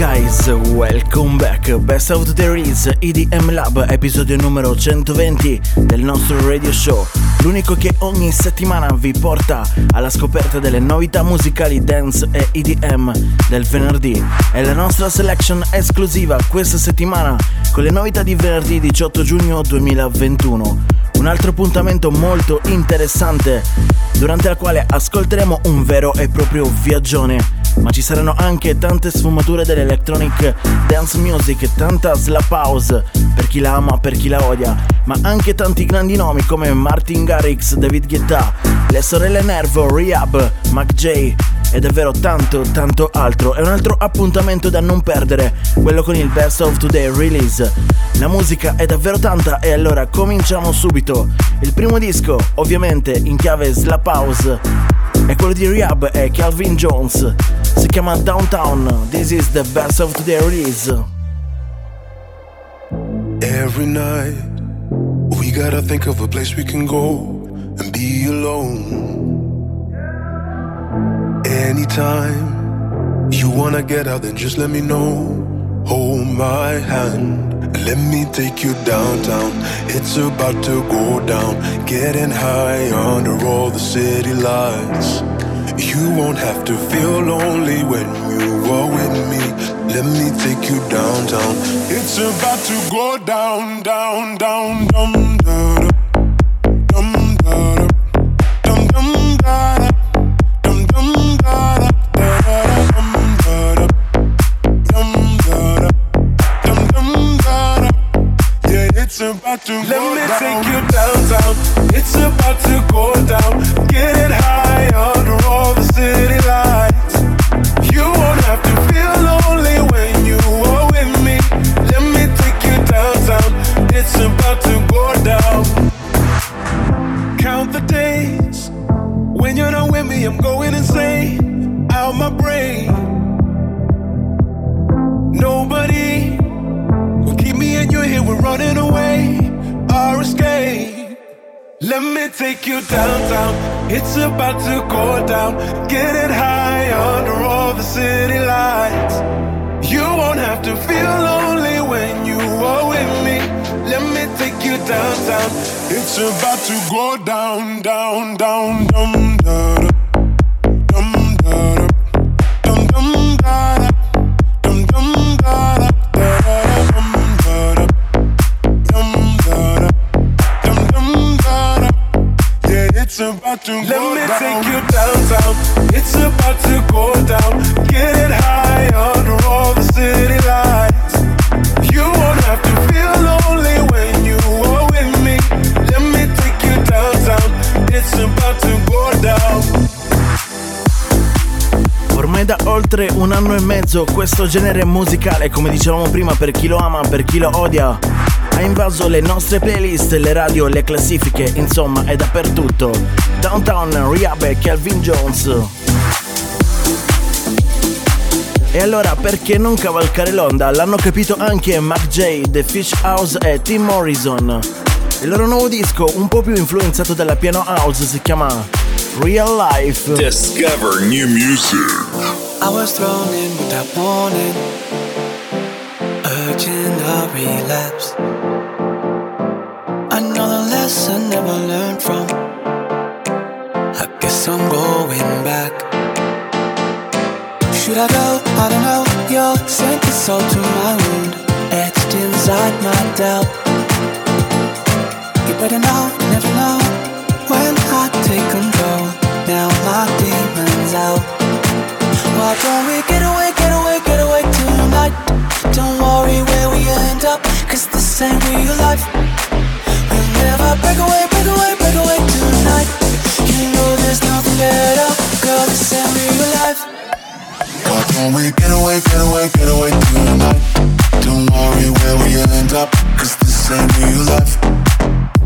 guys, welcome back. Best of the Release EDM Lab, episodio numero 120 del nostro radio show. L'unico che ogni settimana vi porta alla scoperta delle novità musicali dance e EDM del venerdì. È la nostra selection esclusiva questa settimana con le novità di venerdì 18 giugno 2021. Un altro appuntamento molto interessante durante la quale ascolteremo un vero e proprio viaggione ma ci saranno anche tante sfumature dell'electronic dance music, tanta slap house per chi la ama, per chi la odia, ma anche tanti grandi nomi come Martin Garrix, David Guetta, le sorelle Nervo, Rehab, Mac J e davvero tanto tanto altro. È un altro appuntamento da non perdere, quello con il Best of Today release. La musica è davvero tanta e allora cominciamo subito. Il primo disco, ovviamente in chiave slap house, è quello di Rehab e Calvin Jones. Si chiama Downtown. This is the best of today release. Every night, we gotta think of a place we can go and be alone. Anytime you wanna get out, then just let me know. Hold my hand and let me take you downtown. It's about to go down, getting high under all the city lights. You won't have to feel lonely when you are with me. Let me take you downtown. It's about to go down, down, down, down, down, tu oltre un anno e mezzo questo genere musicale, come dicevamo prima, per chi lo ama, per chi lo odia, ha invaso le nostre playlist, le radio, le classifiche, insomma è dappertutto. Downtown, Rehab e Calvin Jones. E allora perché non cavalcare l'onda? L'hanno capito anche Mac J, The Fish House e Tim Morrison. Il loro nuovo disco, un po' più influenzato dalla piano house, si chiama Real Life. Discover new music. I was thrown in without warning, urging a relapse. Another lesson never learned from. I guess I'm going back. Should I go? I don't know. You're sent the salt to my wound, etched inside my doubt. You better know, never know when I take control. Now my demons out. Why don't we get away, get away, get away tonight? Don't worry where we end up, cause this ain't real life. We'll never break away, break away, break away tonight. You know there's nothing better, girl, this ain't real life. Why don't we get away, get away, get away tonight? Don't worry where we end up, cause this ain't real life.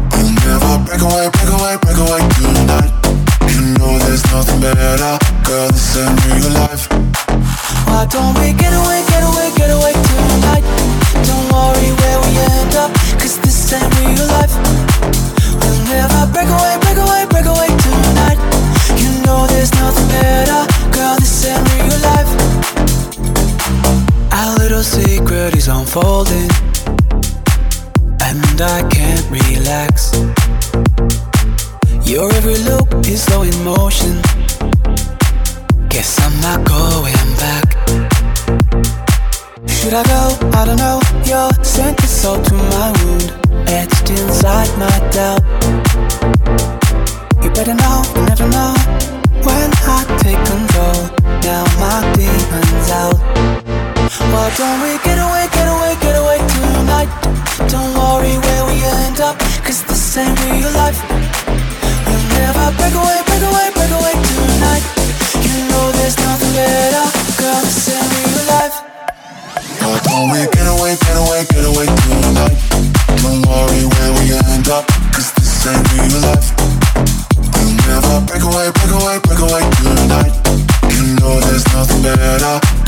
We'll never break away, break away, break away tonight. Know there's nothing better, girl, this ain't real life. Why don't we get away, get away, get away tonight? Don't worry where we end up, cause this ain't real life. We'll never break away, break away, break away tonight. You know there's nothing better, girl, this ain't real life. Our little secret is unfolding, and I can't relax. Your every look is slow in motion. Guess I'm not going back. Should I go? I don't know. Your scent is salt to my wound, etched inside my doubt. You better know, you never know. When I take control, now my demons out. Why don't we get away, get away, get away tonight? Don't worry where we end up, cause this ain't real life.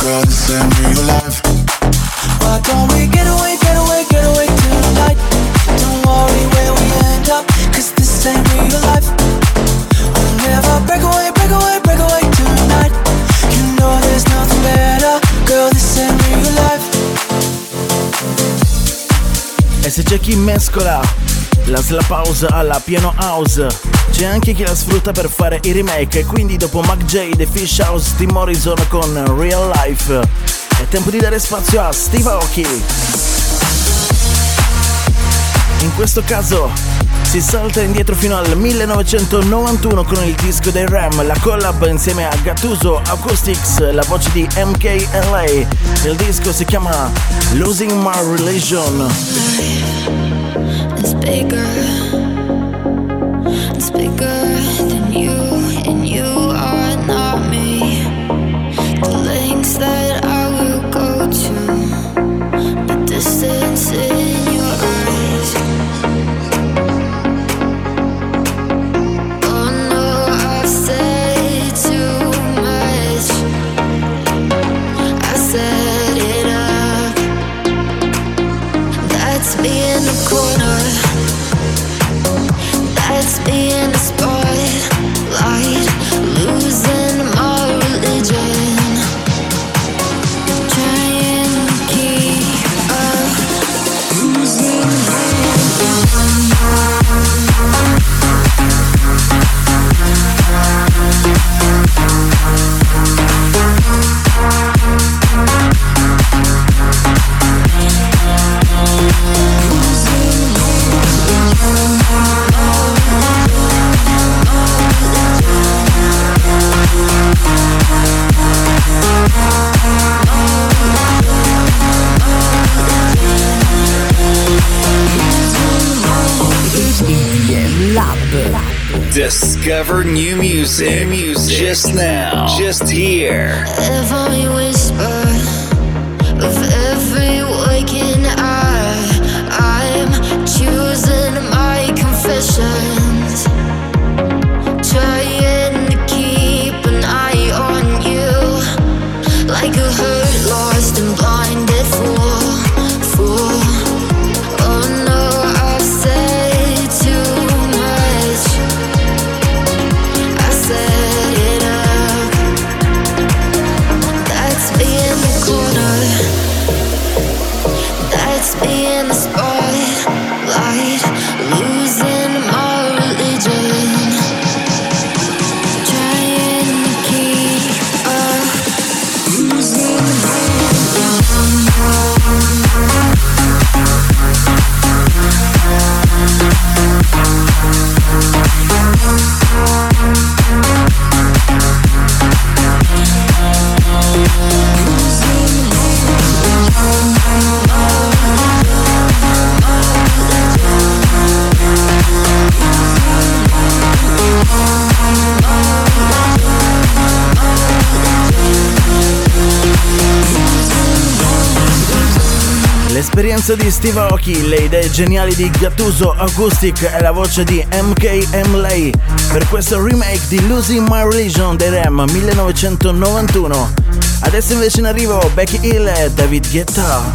Cause send me your life. But don't wake away, get away, get away, good night. Don't worry where we end up, this ain't real life. E se c'è chi mescola la slap house alla piano house, c'è anche chi la sfrutta per fare i remake. E quindi dopo Mac J, The Fish House, Tim Morrison con Real Life, è tempo di dare spazio a Steve Aoki. In questo caso si salta indietro fino al 1991 con il disco dei Ram, la collab insieme a Gattuso Acoustics, la voce di MKLA. Il disco si chiama Losing My Religion. New l'esperienza di Steve Aoki, le idee geniali di Gattuso Acoustic e la voce di MK Lay per questo remake di Losing My Religion dei Rem 1991. Adesso invece in arrivo Becky Hill e David Guetta.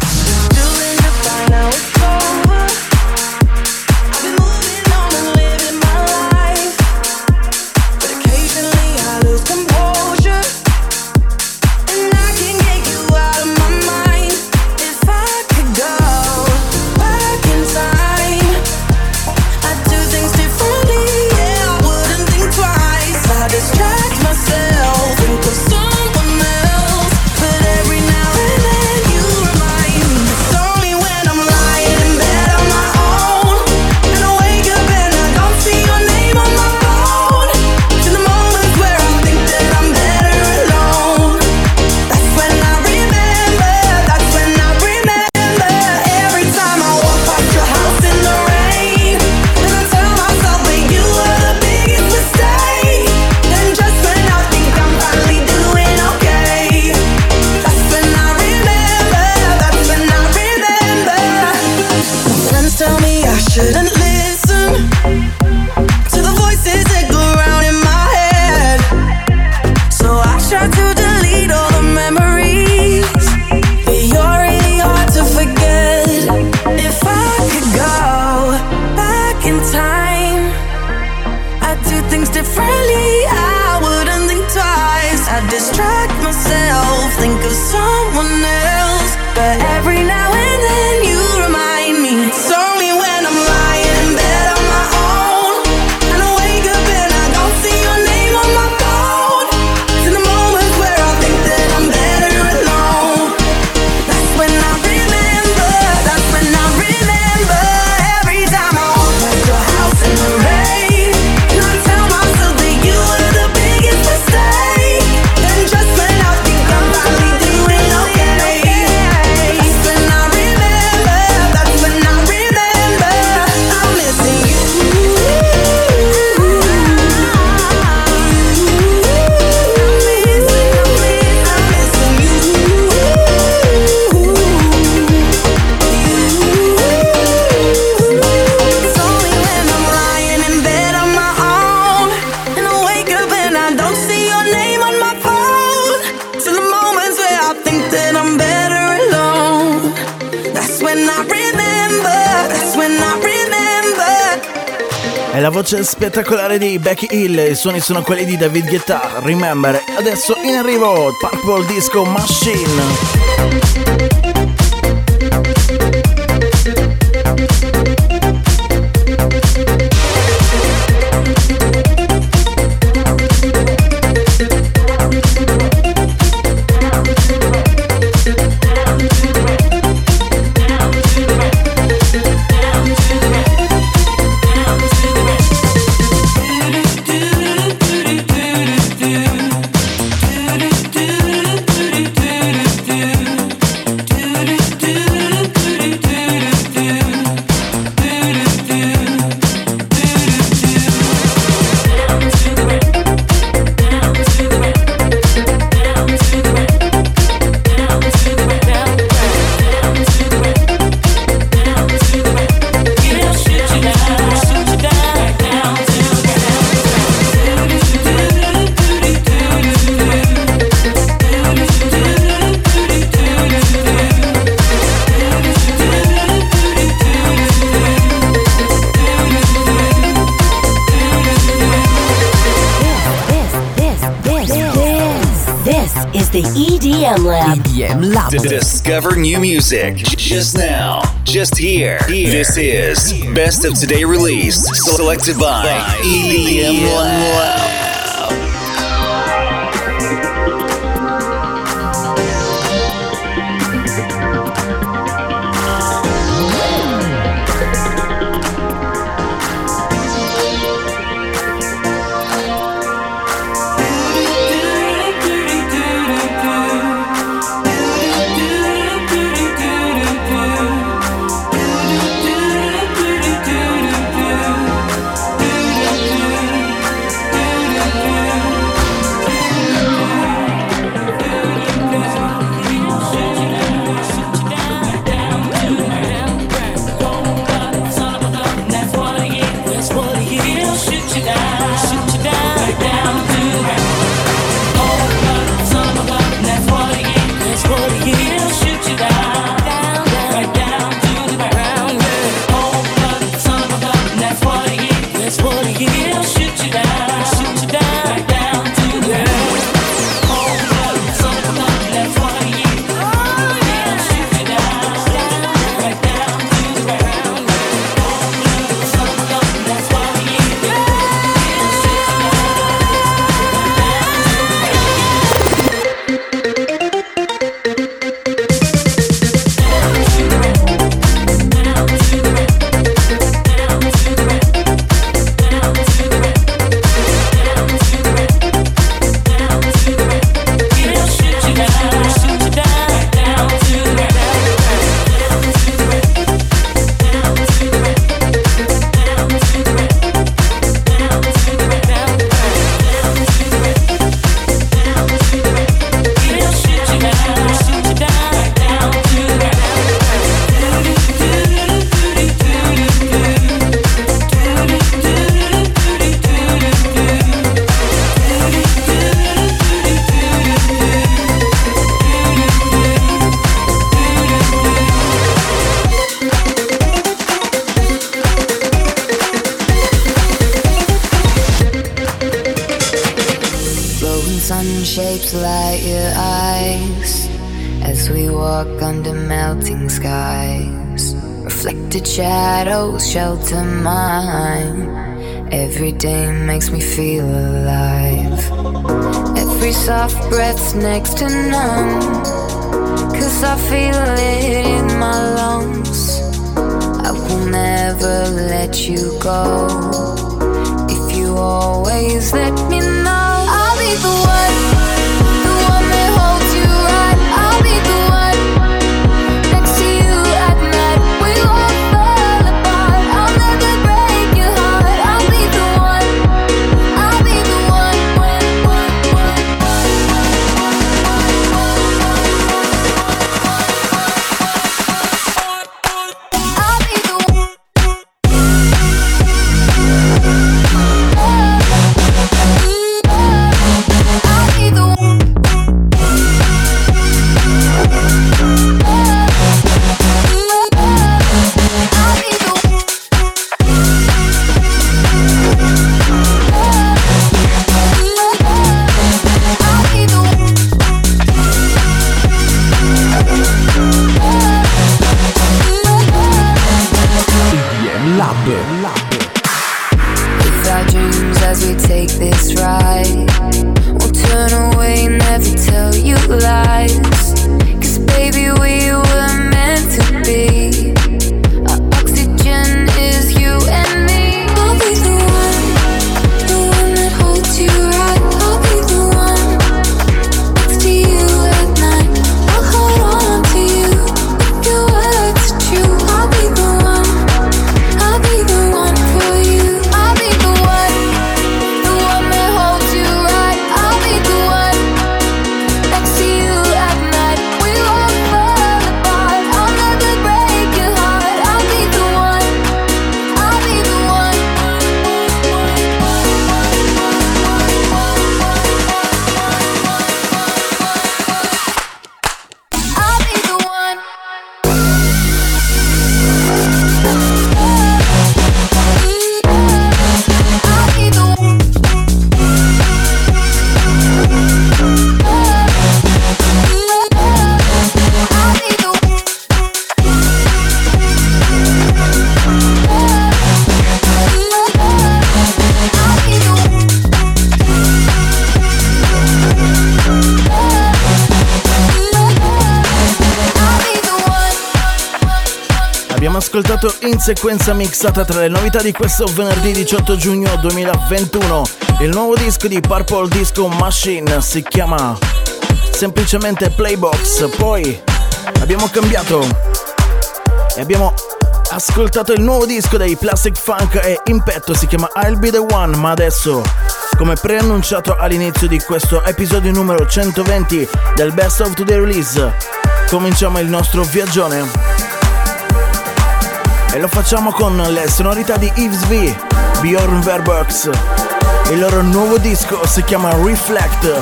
Spettacolare di Becky Hill, i suoni sono quelli di David Guetta, Remember. Adesso in arrivo Purple Disco Machine. Music just now, just here. here. This is Best of Today Release, selected by EDM Lab. Next to none. Cause I feel it in my lungs. I will never let you go. If you always let me know, I'll be the one, sequenza mixata tra le novità di questo venerdì 18 giugno 2021 il nuovo disco di Purple Disco Machine si chiama semplicemente Playbox. Poi abbiamo cambiato e abbiamo ascoltato il nuovo disco dei Plastic Funk e in petto si chiama I'll Be The One, ma adesso, come preannunciato all'inizio di questo episodio numero 120 del Best of Today Release, cominciamo il nostro viaggione. E lo facciamo con le sonorità di Yves V, Bjorn Verbox. Il loro nuovo disco si chiama Reflect.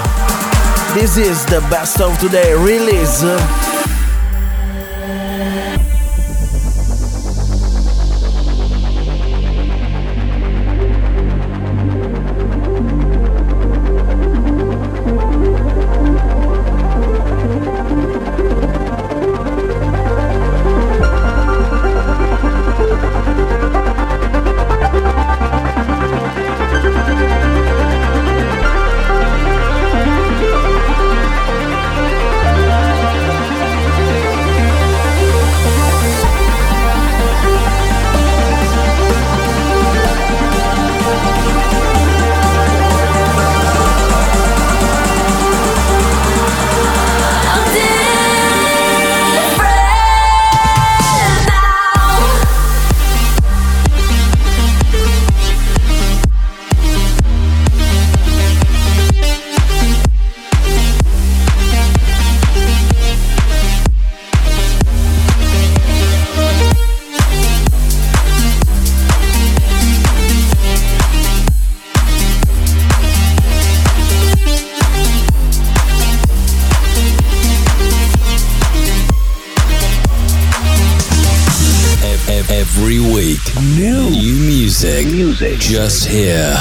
This is the Best of Today Release. Just here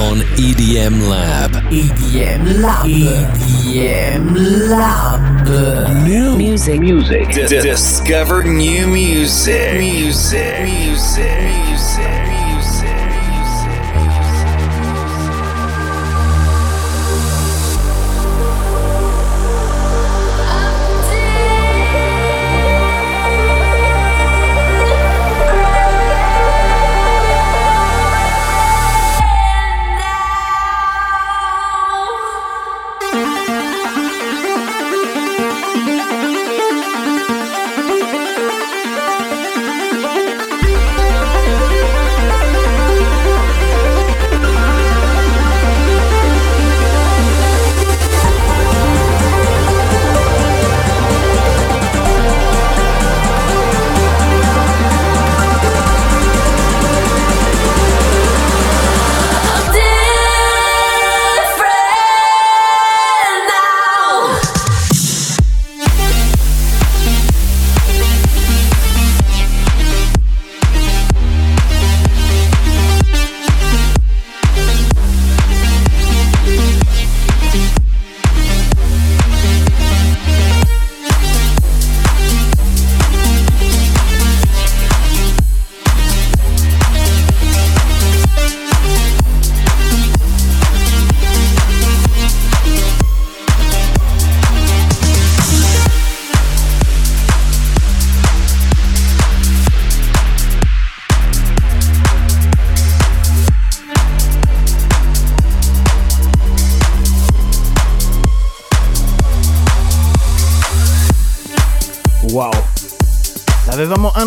on EDM Lab. EDM Lab. EDM Lab. New music. Music. D- discover new music. Music. Music. Music.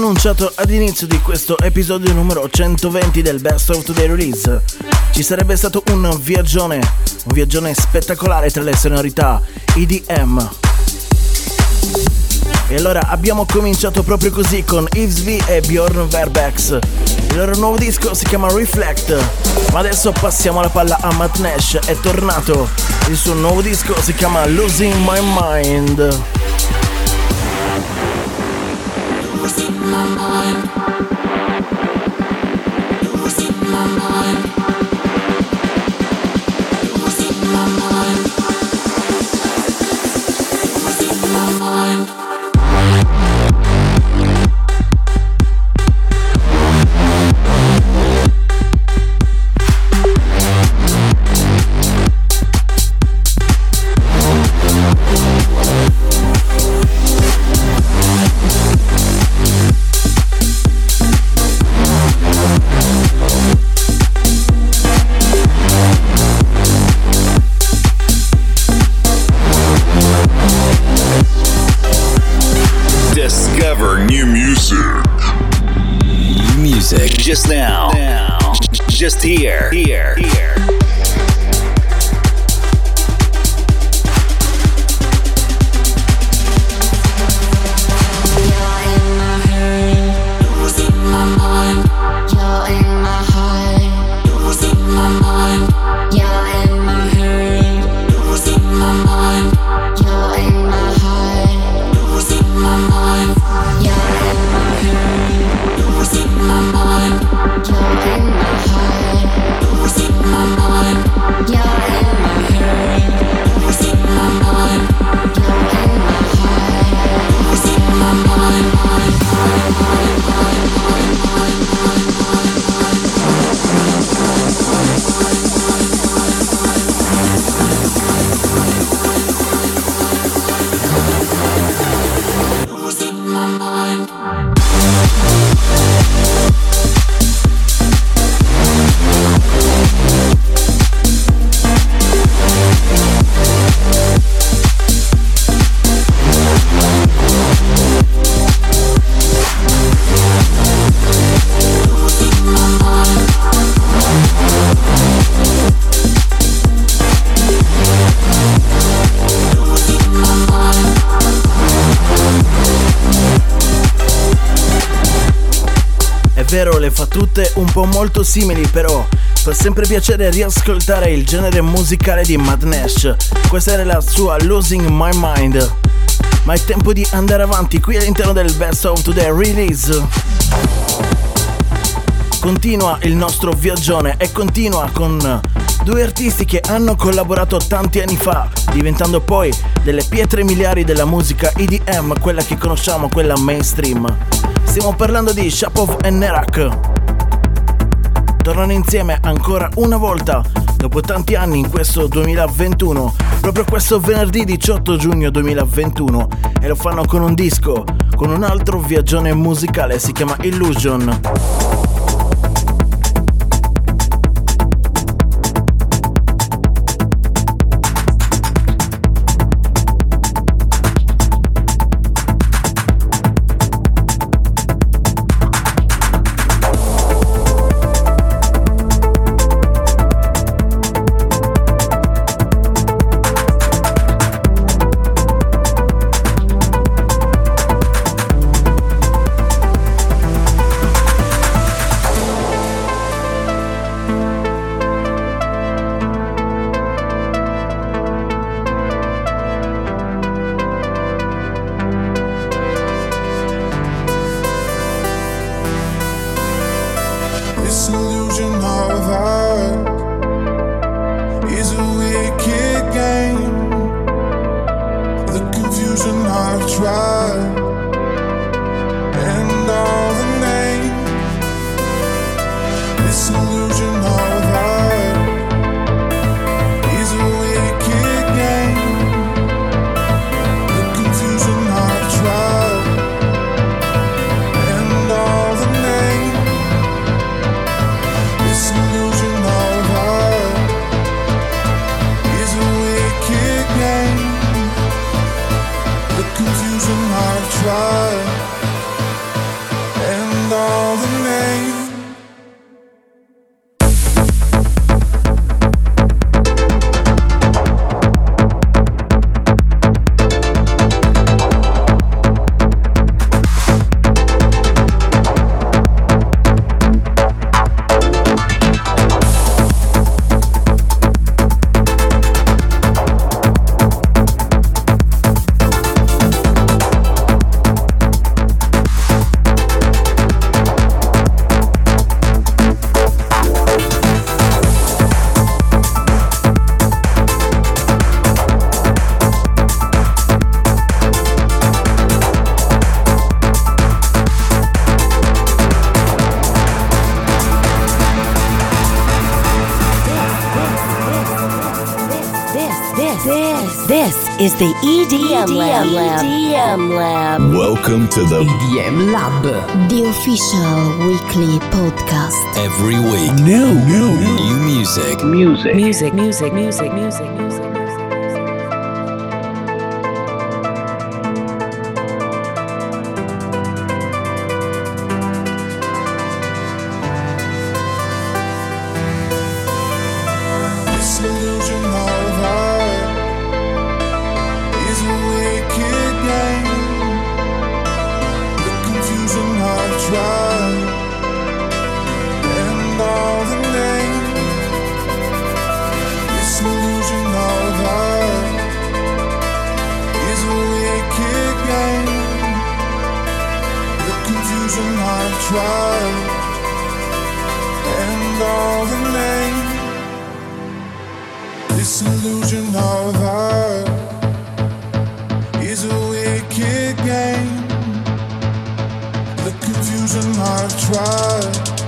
Annunciato all'inizio di questo episodio numero 120 del Best of Today Release. Ci sarebbe stato un viaggione, un viaggione spettacolare tra le sonorità EDM. E allora abbiamo cominciato proprio così con Yves V e Bjorn Verbex. Il loro nuovo disco si chiama Reflect. Ma adesso passiamo la palla a Matt Nash, è tornato. Il suo nuovo disco si chiama Losing My Mind. My mind. Tutte un po' molto simili però fa sempre piacere riascoltare il genere musicale di Mad Nash. Questa era la sua Losing My Mind. Ma è tempo di andare avanti qui all'interno del Best of Today Release. continua il nostro viaggione e continua con due artisti che hanno collaborato tanti anni fa, diventando poi delle pietre miliari della musica EDM, quella che conosciamo, quella mainstream. Stiamo parlando di Shapov e Nerak. Tornano insieme ancora una volta dopo tanti anni in questo 2021, proprio questo venerdì 18 giugno 2021 e lo fanno con un disco, con un altro viaggione musicale, si chiama Illusion. Is the EDM, EDM Lab. EDM Lab. Welcome to the EDM Lab, the official weekly podcast. Every week, new, new, new music, music, music, music, music, music, music. and all the name. This illusion of love is a wicked game. The confusion I've tried.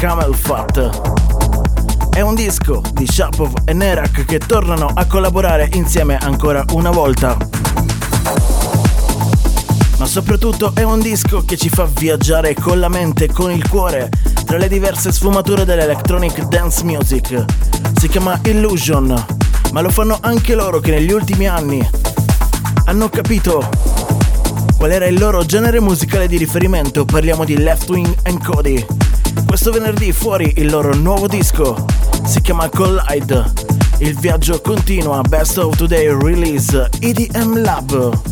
Camel Fat. È un disco di Shapov e Nerak che tornano a collaborare insieme ancora una volta. Ma soprattutto è un disco che ci fa viaggiare con la mente e con il cuore tra le diverse sfumature dell'electronic dance music. Si chiama Illusion, ma lo fanno anche loro che negli ultimi anni hanno capito qual era il loro genere musicale di riferimento. Parliamo di Left Wing and Cody. Questo venerdì fuori il loro nuovo disco. Si chiama Collide. Il viaggio continua. Best of Today release EDM Lab.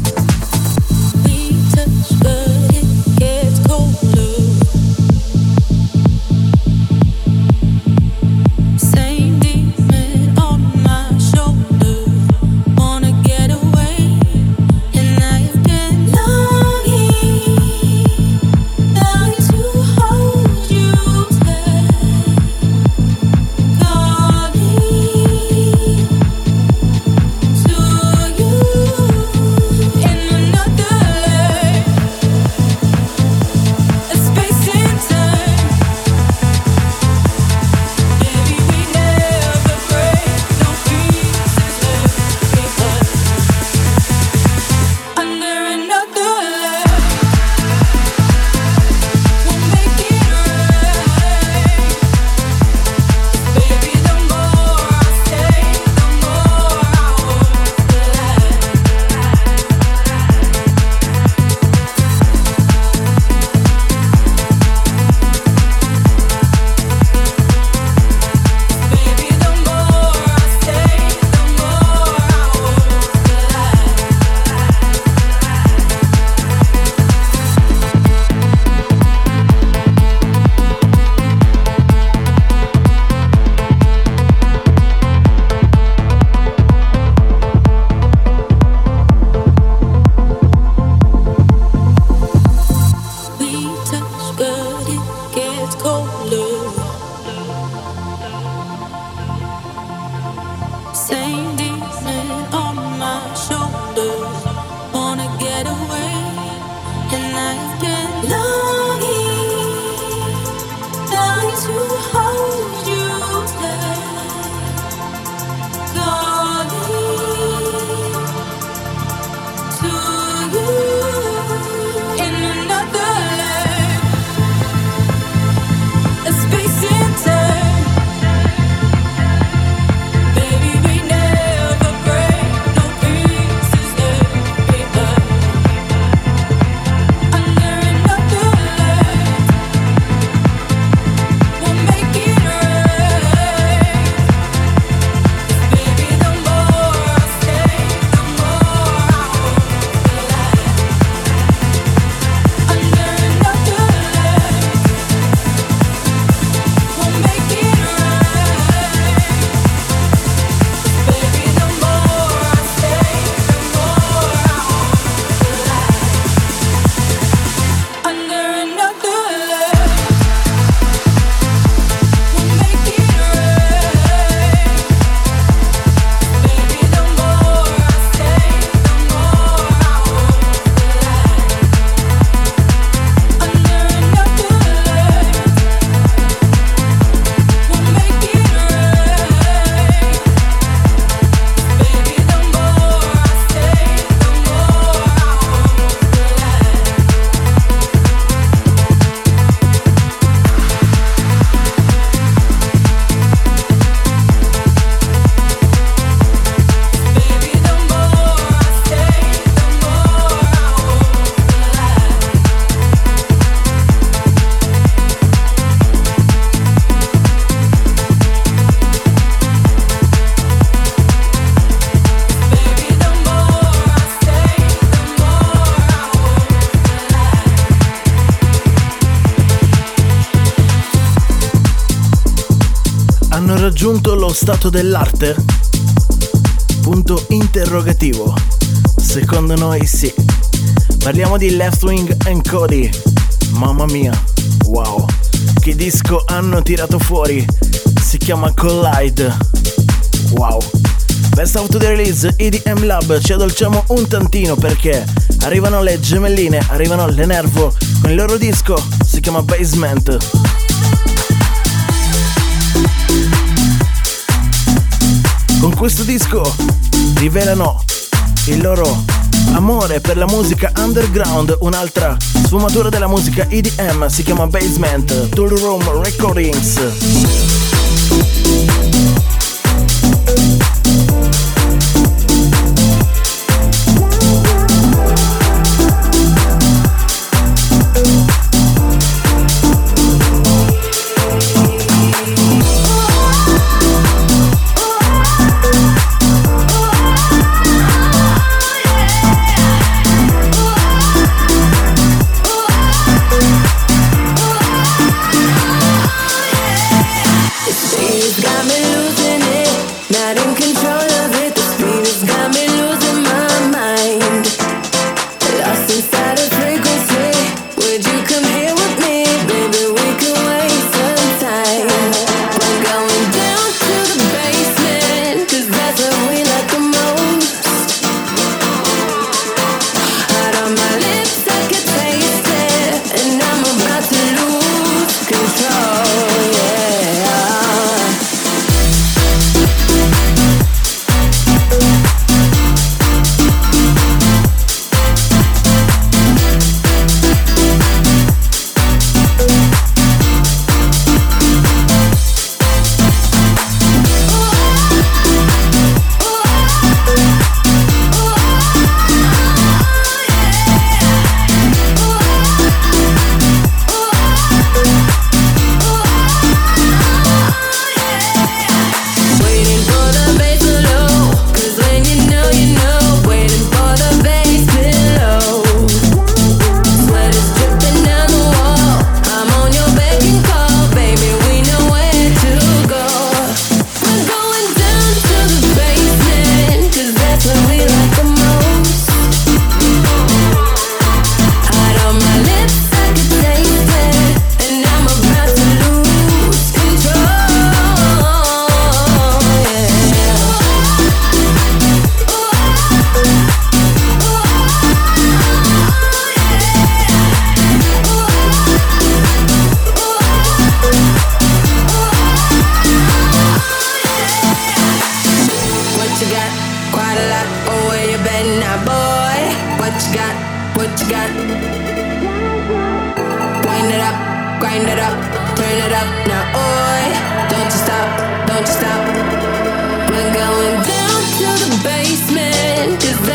Stato dell'arte? Punto interrogativo. Secondo noi sì. Parliamo di Left Wing and Cody. Mamma mia, wow. Che disco hanno tirato fuori? Si chiama Collide. Wow. Best of the release EDM Lab ci addolciamo un tantino perché Arrivano le gemelline, arrivano le Nervo con il loro disco, si chiama Basement. Con questo disco rivelano il loro amore per la musica underground, un'altra sfumatura della musica EDM si chiama Basement, Tool Room Recordings.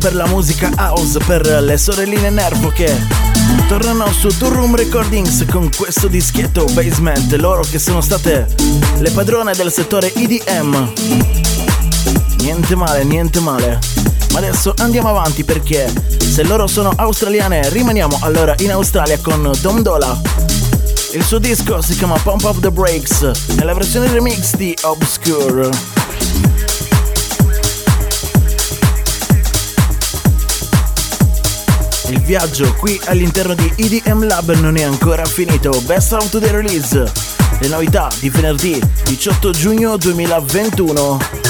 per la musica house per le sorelline Nervo che tornano su Tour Room Recordings con questo dischetto Basement, loro che sono state le padrone del settore EDM. Niente male, niente male. Ma adesso andiamo avanti perché se loro sono australiane rimaniamo allora in Australia con Dom Dola. Il suo disco si chiama Pump Up the Brakes nella versione remix di Obscure. Il viaggio qui all'interno di EDM Lab non è ancora finito. Best out the release. Le novità di venerdì 18 giugno 2021.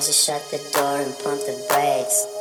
Just shut the door and pump the brakes.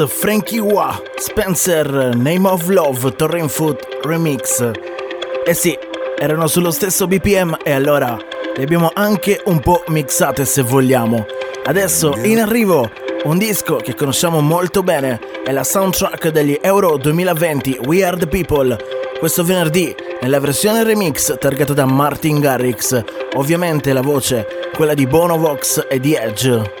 Frankie Wah, Spencer, Name of Love, Torren Foot Remix. Eh sì, erano sullo stesso BPM e allora le abbiamo anche un po' mixate se vogliamo. Adesso in arrivo un disco che conosciamo molto bene, è la soundtrack degli Euro 2020 We Are The People. Questo venerdì nella versione remix targata da Martin Garrix, ovviamente la voce, quella di Bono Vox e di Edge.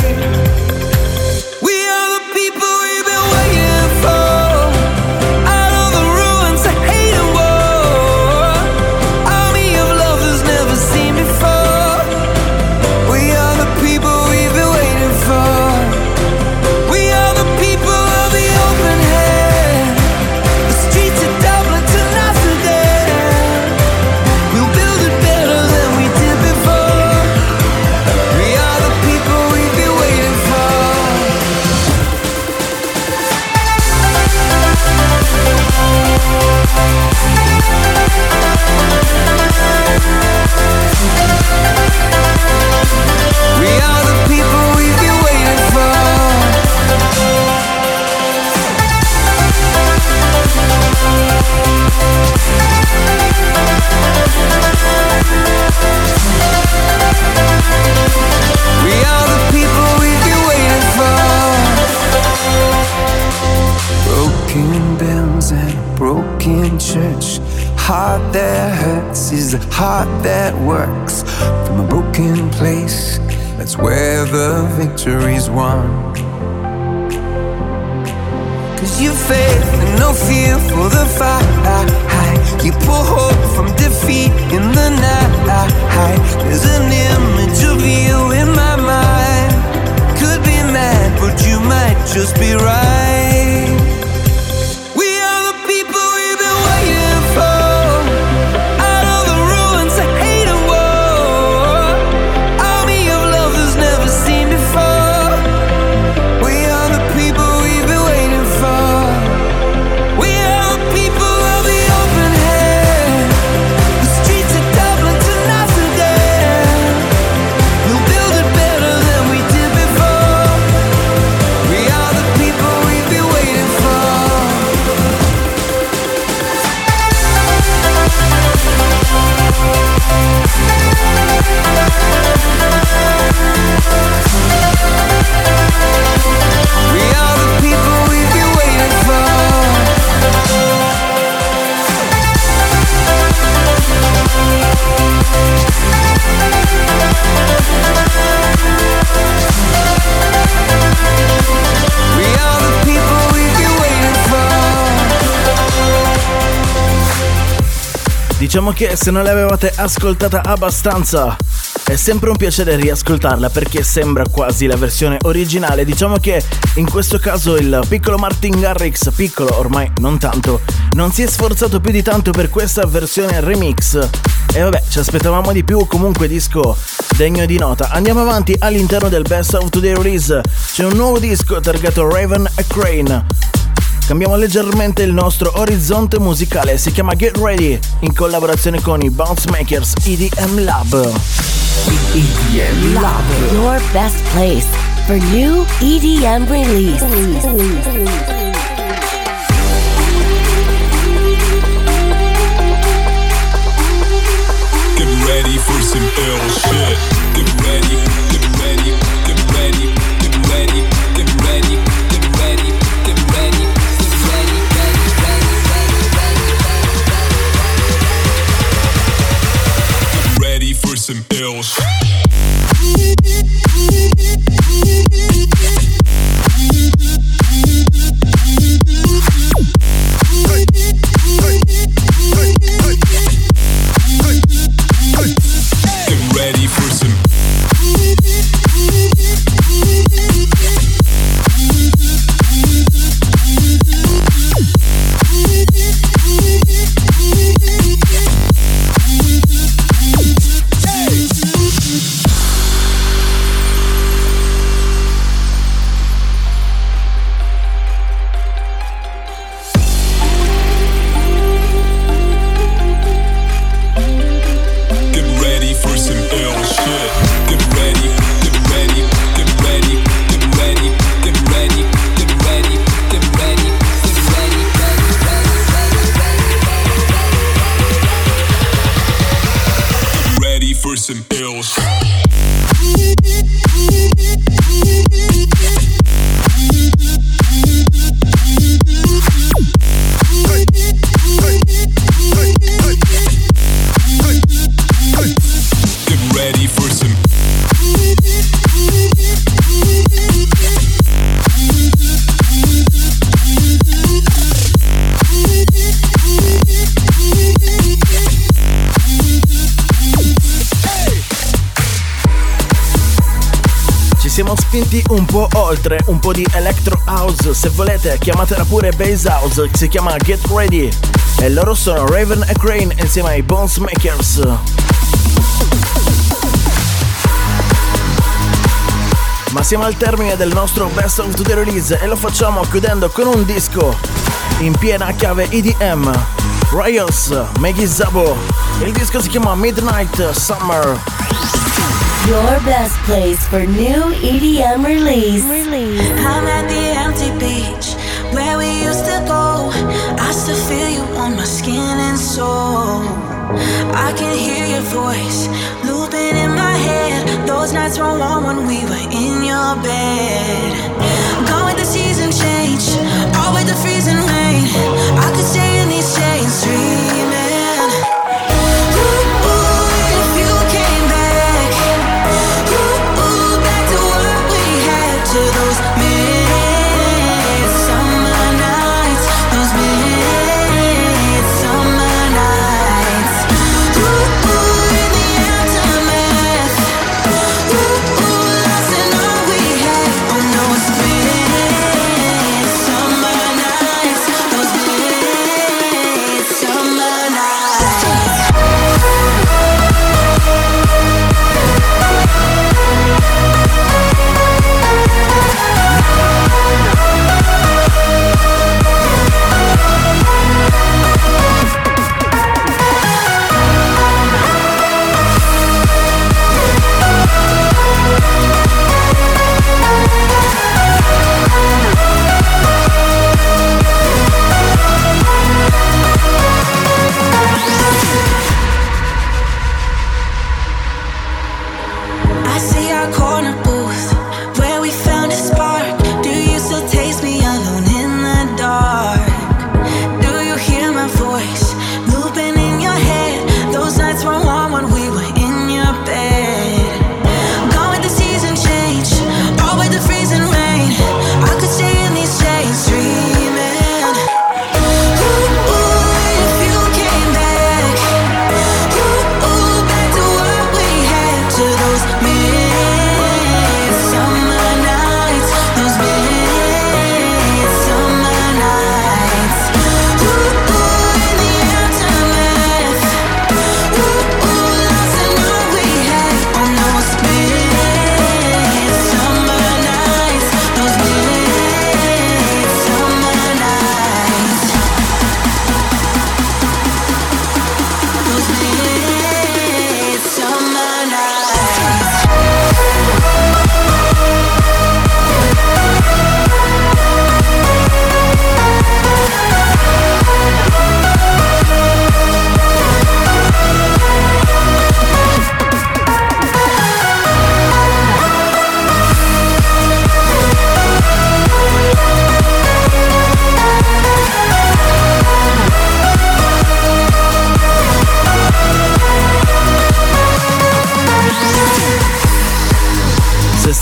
Diciamo che se non l'avevate ascoltata abbastanza è sempre un piacere riascoltarla perché sembra quasi la versione originale. Diciamo che in questo caso il piccolo Martin Garrix, piccolo ormai non tanto, non si è sforzato più di tanto per questa versione remix. E vabbè, ci aspettavamo di più, comunque disco degno di nota. Andiamo avanti all'interno del Best of Today Release. C'è un nuovo disco targato Raven e Crane. Cambiamo leggermente il nostro orizzonte musicale, si chiama Get Ready in collaborazione con i Bounce Makers EDM Lab. EDM Lab. Your best place for new EDM release. Get ready for some ill shit. Get ready, get ready, po' oltre, un po' di electro house, se volete chiamatela pure bass house, si chiama Get Ready e loro sono Raven e Crane insieme ai Bones Makers. Ma siamo al termine del nostro Best of the Release e lo facciamo chiudendo con un disco in piena chiave EDM. Rios, Maggie Zabo. Il disco si chiama Midnight Summer. Your best place for new EDM release. Release. I'm at the empty beach where we used to go. I still feel you on my skin and soul. I can hear your voice looping in my head. Those nights were warm when we were in your bed. Go with the season change, all with the freezing rain. I could stay in these chains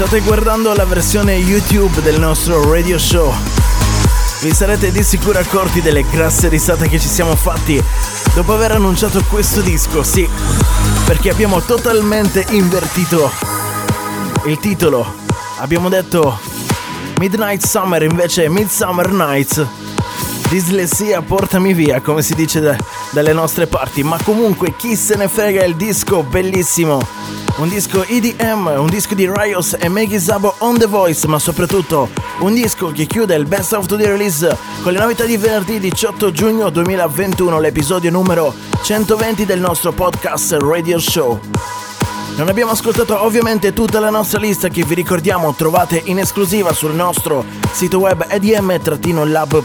state guardando la versione YouTube del nostro radio show, vi sarete di sicuro accorti delle grasse risate che ci siamo fatti dopo aver annunciato questo disco, sì, perché abbiamo totalmente invertito il titolo. Abbiamo detto Midnight Summer invece Midsummer Nights. Dislessia portami via, come si dice da- dalle nostre parti, ma comunque chi se ne frega il disco bellissimo. Un disco EDM, un disco di Rios e Maggie Zabo on The Voice, ma soprattutto un disco che chiude il Best of the Release con le novità di venerdì 18 giugno 2021, l'episodio numero 120 del nostro podcast Radio Show. Non abbiamo ascoltato ovviamente tutta la nostra lista che vi ricordiamo trovate in esclusiva sul nostro sito web edm-lab.com.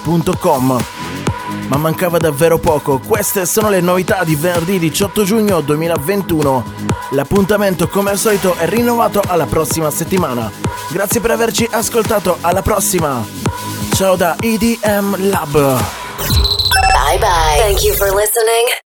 ma mancava davvero poco. Queste sono le novità di venerdì 18 giugno 2021. L'appuntamento come al solito è rinnovato alla prossima settimana. Grazie per averci ascoltato, alla prossima! Ciao da EDM Lab! Bye bye. Thank you for listening.